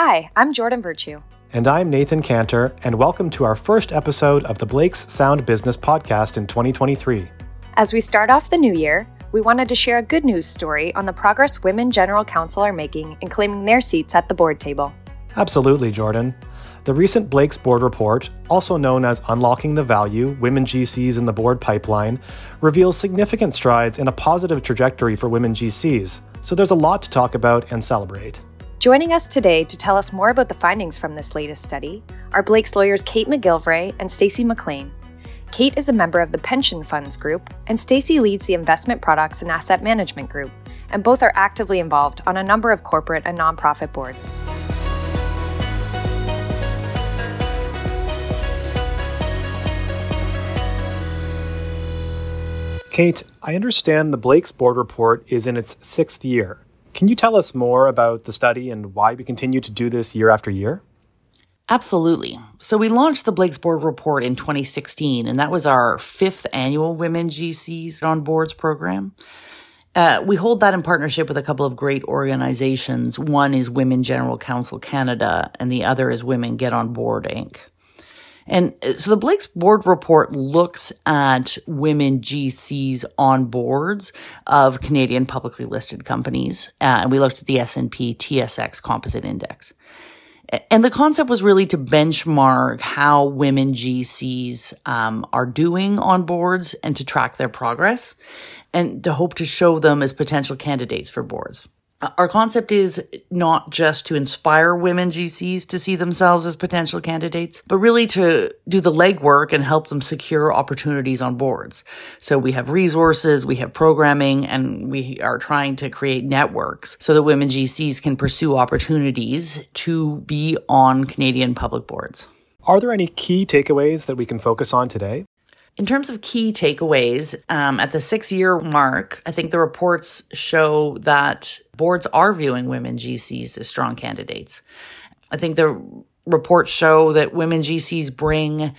Hi, I'm Jordan Virtue. And I'm Nathan Cantor, and welcome to our first episode of the Blakes Sound Business Podcast in 2023. As we start off the new year, we wanted to share a good news story on the progress women general counsel are making in claiming their seats at the board table. Absolutely, Jordan. The recent Blakes Board Report, also known as Unlocking the Value Women GCs in the Board Pipeline, reveals significant strides in a positive trajectory for women GCs, so there's a lot to talk about and celebrate. Joining us today to tell us more about the findings from this latest study are Blakes lawyers Kate McGilvray and Stacy McLean. Kate is a member of the Pension Funds Group, and Stacy leads the Investment Products and Asset Management Group, and both are actively involved on a number of corporate and nonprofit boards. Kate, I understand the Blakes Board Report is in its sixth year. Can you tell us more about the study and why we continue to do this year after year? Absolutely. So we launched the Blakes Board Report in 2016, and that was our fifth annual Women GCs on Boards program. Uh, we hold that in partnership with a couple of great organizations. One is Women General Counsel Canada, and the other is Women Get on Board Inc. And uh, so the Blakes board report looks at women GCs on boards of Canadian publicly listed companies. Uh, and we looked at the S&P TSX composite index. And the concept was really to benchmark how women GCs um, are doing on boards and to track their progress and to hope to show them as potential candidates for boards. Our concept is not just to inspire women GCs to see themselves as potential candidates, but really to do the legwork and help them secure opportunities on boards. So we have resources, we have programming, and we are trying to create networks so that women GCs can pursue opportunities to be on Canadian public boards. Are there any key takeaways that we can focus on today? In terms of key takeaways, um, at the six year mark, I think the reports show that boards are viewing women GCs as strong candidates. I think the reports show that women GCs bring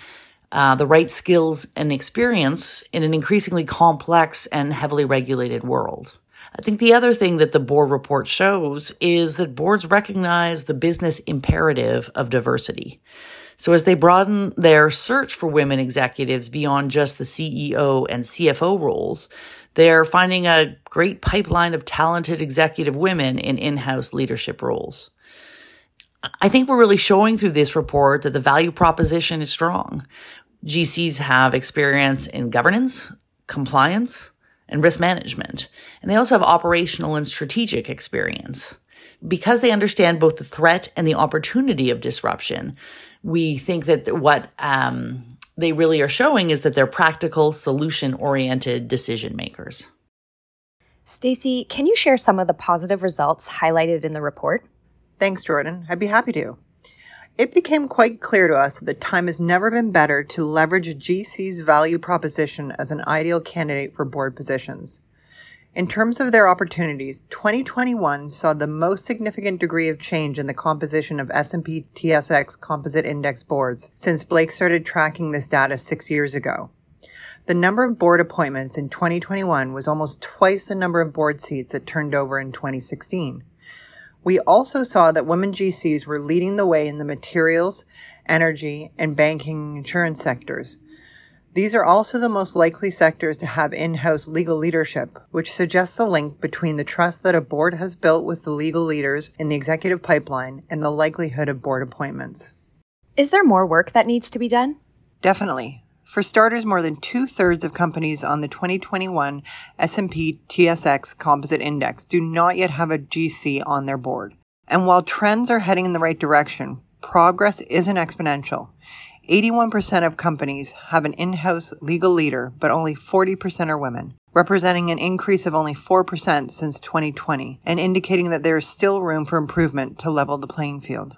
uh, the right skills and experience in an increasingly complex and heavily regulated world. I think the other thing that the board report shows is that boards recognize the business imperative of diversity. So as they broaden their search for women executives beyond just the CEO and CFO roles, they're finding a great pipeline of talented executive women in in-house leadership roles. I think we're really showing through this report that the value proposition is strong. GCs have experience in governance, compliance, and risk management. And they also have operational and strategic experience. Because they understand both the threat and the opportunity of disruption, we think that what um, they really are showing is that they're practical, solution oriented decision makers. Stacy, can you share some of the positive results highlighted in the report? Thanks, Jordan. I'd be happy to. It became quite clear to us that the time has never been better to leverage GC's value proposition as an ideal candidate for board positions. In terms of their opportunities, 2021 saw the most significant degree of change in the composition of S&P TSX composite index boards since Blake started tracking this data 6 years ago. The number of board appointments in 2021 was almost twice the number of board seats that turned over in 2016. We also saw that women GCs were leading the way in the materials, energy, and banking insurance sectors these are also the most likely sectors to have in house legal leadership, which suggests a link between the trust that a board has built with the legal leaders in the executive pipeline and the likelihood of board appointments. Is there more work that needs to be done? Definitely. For starters, more than two thirds of companies on the 2021 S&P TSX Composite Index do not yet have a GC on their board. And while trends are heading in the right direction, progress isn't exponential. 81% of companies have an in house legal leader, but only 40% are women, representing an increase of only 4% since 2020 and indicating that there is still room for improvement to level the playing field.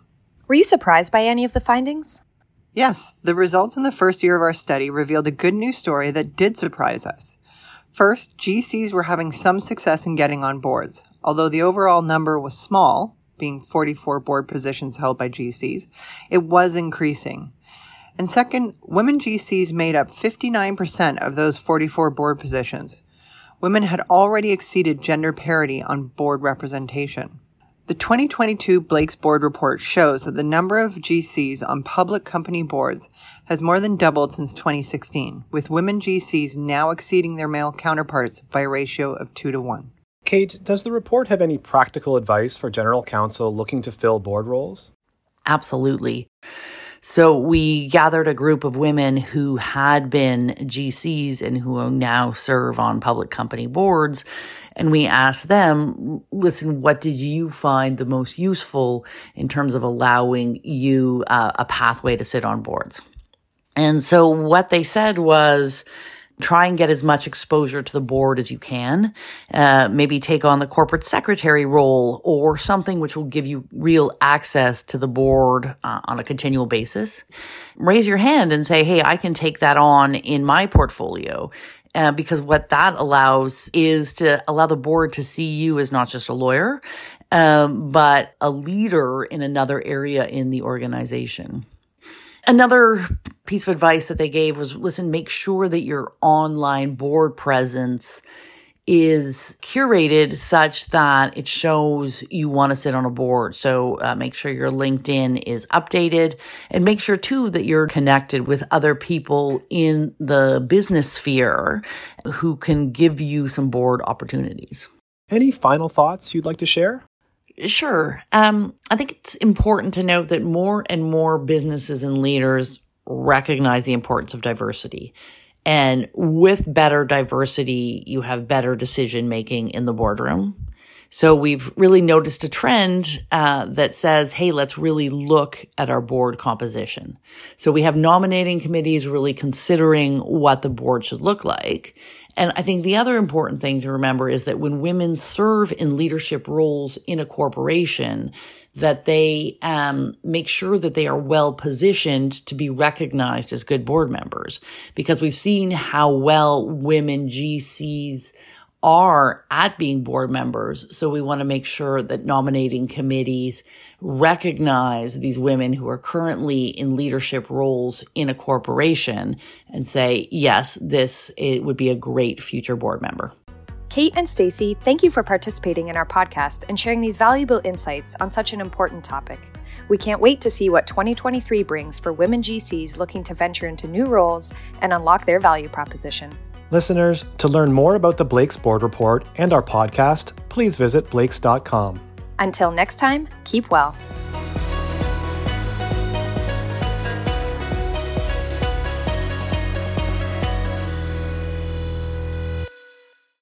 Were you surprised by any of the findings? Yes, the results in the first year of our study revealed a good news story that did surprise us. First, GCs were having some success in getting on boards. Although the overall number was small, being 44 board positions held by GCs, it was increasing. And second, women GCs made up 59% of those 44 board positions. Women had already exceeded gender parity on board representation. The 2022 Blakes Board Report shows that the number of GCs on public company boards has more than doubled since 2016, with women GCs now exceeding their male counterparts by a ratio of 2 to 1. Kate, does the report have any practical advice for general counsel looking to fill board roles? Absolutely. So we gathered a group of women who had been GCs and who now serve on public company boards. And we asked them, listen, what did you find the most useful in terms of allowing you uh, a pathway to sit on boards? And so what they said was, try and get as much exposure to the board as you can. Uh, maybe take on the corporate secretary role or something which will give you real access to the board uh, on a continual basis. Raise your hand and say, Hey, I can take that on in my portfolio. Uh, because what that allows is to allow the board to see you as not just a lawyer, um, but a leader in another area in the organization. Another piece of advice that they gave was listen, make sure that your online board presence is curated such that it shows you want to sit on a board. So uh, make sure your LinkedIn is updated and make sure too that you're connected with other people in the business sphere who can give you some board opportunities. Any final thoughts you'd like to share? Sure. Um, I think it's important to note that more and more businesses and leaders recognize the importance of diversity. And with better diversity, you have better decision making in the boardroom. So we've really noticed a trend uh, that says, hey, let's really look at our board composition. So we have nominating committees really considering what the board should look like. And I think the other important thing to remember is that when women serve in leadership roles in a corporation, that they um, make sure that they are well positioned to be recognized as good board members because we've seen how well women GCs are at being board members. So we want to make sure that nominating committees recognize these women who are currently in leadership roles in a corporation and say, yes, this it would be a great future board member. Kate and Stacy, thank you for participating in our podcast and sharing these valuable insights on such an important topic. We can't wait to see what 2023 brings for women GCs looking to venture into new roles and unlock their value proposition. Listeners, to learn more about the Blakes Board Report and our podcast, please visit blakes.com. Until next time, keep well.